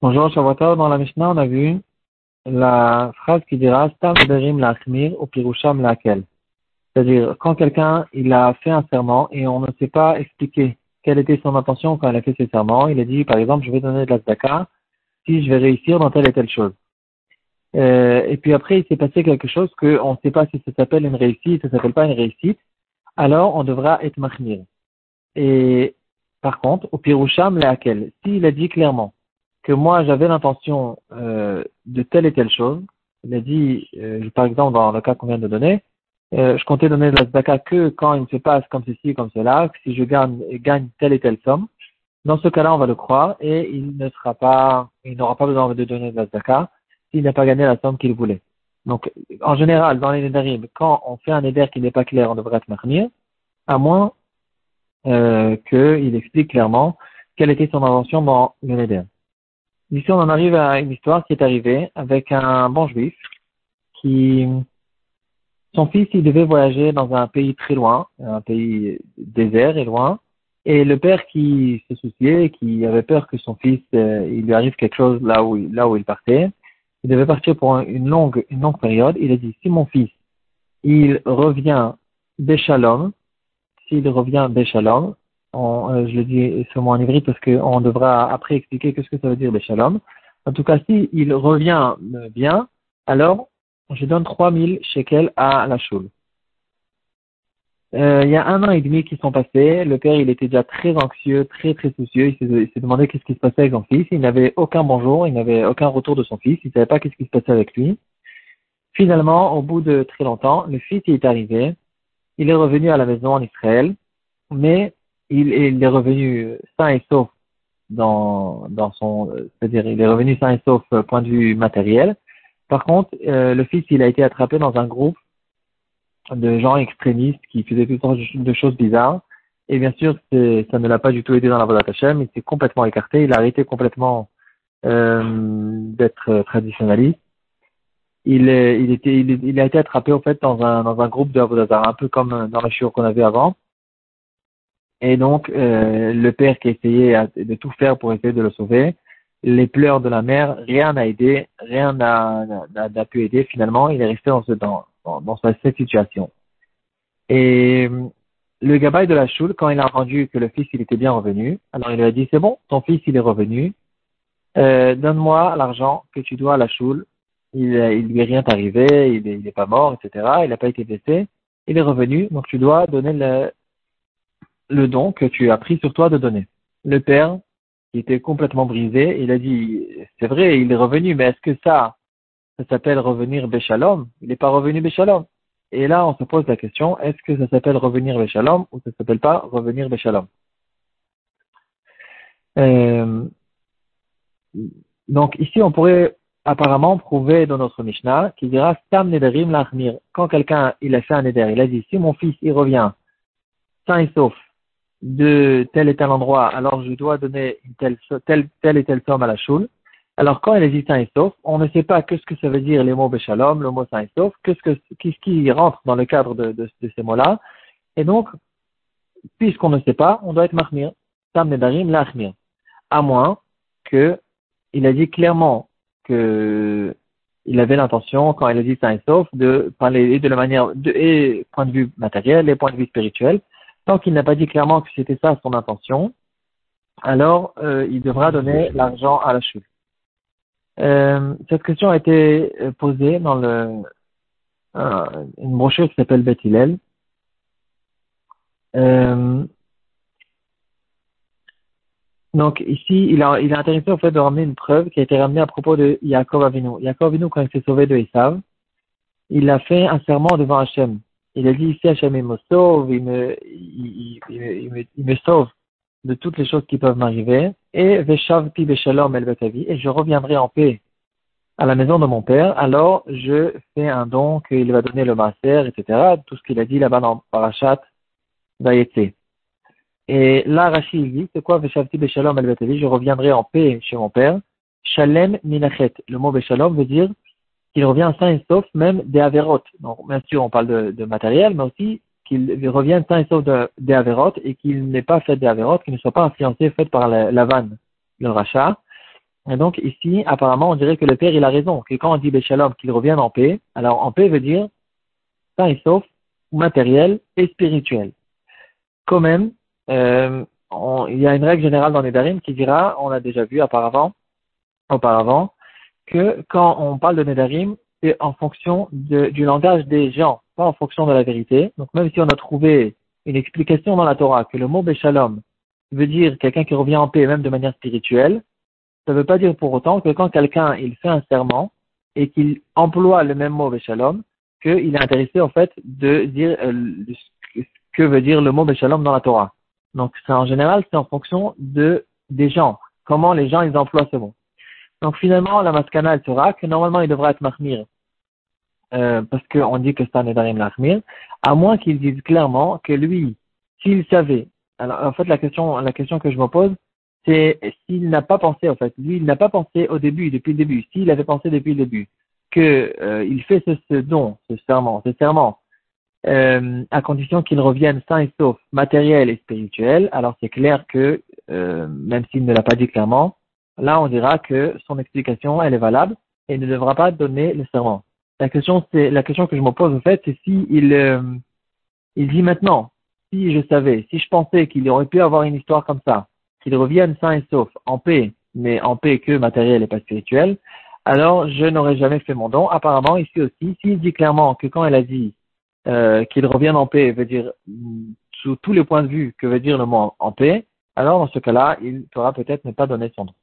Bonjour, Shabbatar. Dans la Mishnah, on a vu la phrase qui dira Stam Nedarim Lachmir ou Pirusham Lakel. C'est-à-dire, quand quelqu'un, il a fait un serment et on ne sait pas expliquer quelle était son intention quand il a fait ce serment, il a dit, par exemple, je vais donner de la zdaka si je vais réussir dans telle et telle chose. Euh, et puis après, il s'est passé quelque chose qu'on ne sait pas si ça s'appelle une réussite, ça s'appelle pas une réussite, alors on devra être mahmir. Et par contre, au Piroucham, laquelle S'il a dit clairement que moi j'avais l'intention euh, de telle et telle chose, il a dit, euh, par exemple dans le cas qu'on vient de donner, euh, je comptais donner de la zdaka que quand il se passe comme ceci, comme cela, si je gagne, telle et telle somme, dans ce cas-là, on va le croire et il n'aura pas besoin de donner de la s'il n'a pas gagné la somme qu'il voulait. Donc, en général, dans les nédarim, quand on fait un néder qui n'est pas clair, on devrait être marmir, à moins euh, qu'il explique clairement quelle était son invention dans le Neder. Ici, on en arrive à une histoire qui est arrivée avec un bon juif qui, son fils, il devait voyager dans un pays très loin, un pays désert et loin, et le père qui se souciait, qui avait peur que son fils, euh, il lui arrive quelque chose là où, là où il partait, il devait partir pour une longue, une longue période. Il a dit, si mon fils, il revient des shalom, s'il revient Béchalom, euh, je le dis seulement en hybride parce qu'on devra après expliquer qu'est-ce que ça veut dire Béchalom. En tout cas, s'il revient bien, alors je donne 3000 shekels à la choule. Euh, il y a un an et demi qui sont passés, le père il était déjà très anxieux, très très soucieux, il s'est demandé qu'est-ce qui se passait avec son fils, il n'avait aucun bonjour, il n'avait aucun retour de son fils, il ne savait pas qu'est-ce qui se passait avec lui. Finalement, au bout de très longtemps, le fils est arrivé, il est revenu à la maison en Israël, mais il, est revenu sain et sauf dans, dans son, c'est-à-dire il est revenu sain et sauf euh, point de vue matériel. Par contre, euh, le fils, il a été attrapé dans un groupe de gens extrémistes qui faisaient toutes sortes de choses bizarres. Et bien sûr, ça ne l'a pas du tout aidé dans la voie Hashem. Il s'est complètement écarté. Il a arrêté complètement euh, d'être traditionnaliste il, était, a été attrapé en fait dans un, groupe de Avodazar, un peu comme dans la chiour qu'on avait avant. Et donc, euh, le père qui essayait de tout faire pour essayer de le sauver, les pleurs de la mère, rien n'a aidé, rien n'a pu aider. Finalement, il est resté dans, ce, dans, dans, cette situation. Et le gabaï de la choule, quand il a entendu que le fils il était bien revenu, alors il lui a dit c'est bon, ton fils il est revenu, euh, donne-moi l'argent que tu dois à la choule il, il lui est rien arrivé, il n'est est pas mort, etc. Il n'a pas été blessé. Il est revenu, donc tu dois donner le, le don que tu as pris sur toi de donner. Le père, qui était complètement brisé, il a dit, c'est vrai, il est revenu, mais est-ce que ça, ça s'appelle revenir Béchalom Il n'est pas revenu Béchalom. Et là, on se pose la question, est-ce que ça s'appelle revenir Béchalom ou ça s'appelle pas revenir Béchalom euh, Donc ici, on pourrait apparemment prouvé dans notre Mishnah, qui dira Stam Nederim Lachmir. Quand quelqu'un il a fait un Neder, il a dit si mon fils il revient sain et sauf de tel et tel endroit, alors je dois donner une telle, telle, et telle somme à la choule. Alors quand il a dit sain et sauf, on ne sait pas qu'est-ce que ça veut dire les mots Béchalom, le mot sain et sauf, qu'est-ce que qui rentre dans le cadre de, de, ces mots-là. Et donc, puisqu'on ne sait pas, on doit être Mahmir. Stam Nedarim Lachmir. À moins que il a dit clairement que il avait l'intention, quand il a dit saint et sauf, de parler de la manière, et point de vue matériel et point de vue spirituel. Tant qu'il n'a pas dit clairement que c'était ça son intention, alors euh, il devra donner l'argent à la chute. Euh, cette question a été euh, posée dans le, une brochure qui s'appelle Beth Hillel. Donc ici, il, a, il est intéressé au fait de ramener une preuve qui a été ramenée à propos de Yaakov Avinu. Yaakov Avinu, quand il s'est sauvé de Esav, il a fait un serment devant Hachem. Il a dit ici Hachem il me sauve, il me, il, me, sauve de toutes les choses qui peuvent m'arriver. Et Veshavti Beshalom El Betavi, et je reviendrai en paix à la maison de mon père. Alors je fais un don qu'il va donner le maaser, etc. Tout ce qu'il a dit là-bas dans Parashat Vayetse. Et là, Rachid dit, c'est quoi Veshavti Beshalom al Je reviendrai en paix chez mon père. Shalem Minachet. Le mot Beshalom veut dire qu'il revient sain et sauf même des Averot. Donc, bien sûr, on parle de, matériel, mais aussi qu'il revienne sain et sauf de, des Avérotes et qu'il n'ait pas fait des Avérotes, qu'il ne soit pas influencé fait par la, vanne, le rachat. Et donc ici, apparemment, on dirait que le père, il a raison, que quand on dit Béchalom qu'il revienne en paix, alors en paix veut dire sain et sauf, matériel et spirituel. Quand même, euh, il y a une règle générale dans les qui dira, on a déjà vu auparavant, auparavant, que quand on parle de Nedarim, c'est en fonction du langage des gens, pas en fonction de la vérité. Donc même si on a trouvé une explication dans la Torah que le mot Béchalom veut dire quelqu'un qui revient en paix même de manière spirituelle, ça ne veut pas dire pour autant que quand quelqu'un il fait un serment et qu'il emploie le même mot Béchalom, qu'il est intéressé en fait de dire euh, ce que veut dire le mot Béchalom dans la Torah. Donc c'est en général c'est en fonction de des gens, comment les gens ils emploient ce mot. Donc finalement, la maskana, elle sera que normalement, il devra être mahmir. Euh, parce qu'on dit que c'est un Nedarim lahmir, à moins qu'il dise clairement que lui, s'il savait, alors en fait la question, la question que je me pose, c'est s'il n'a pas pensé, en fait, lui, il n'a pas pensé au début, depuis le début, s'il avait pensé depuis le début, que euh, il fait ce, ce, don, ce serment, ce serment, euh, à condition qu'il revienne sain et sauf, matériel et spirituel, alors c'est clair que, euh, même s'il ne l'a pas dit clairement, là on dira que son explication elle est valable et ne devra pas donner le serment. La question c'est la question que je me pose en fait, c'est si il euh, il dit maintenant, si je savais, si je pensais qu'il aurait pu avoir une histoire comme ça, qu'il revienne sain et sauf, en paix, mais en paix que matériel et pas spirituel, alors je n'aurais jamais fait mon don. Apparemment ici aussi, s'il dit clairement que quand elle a dit euh, qu'il revienne en paix, veut dire sous tous les points de vue que veut dire le mot en paix, alors dans ce cas-là, il pourra peut-être ne pas donner son don.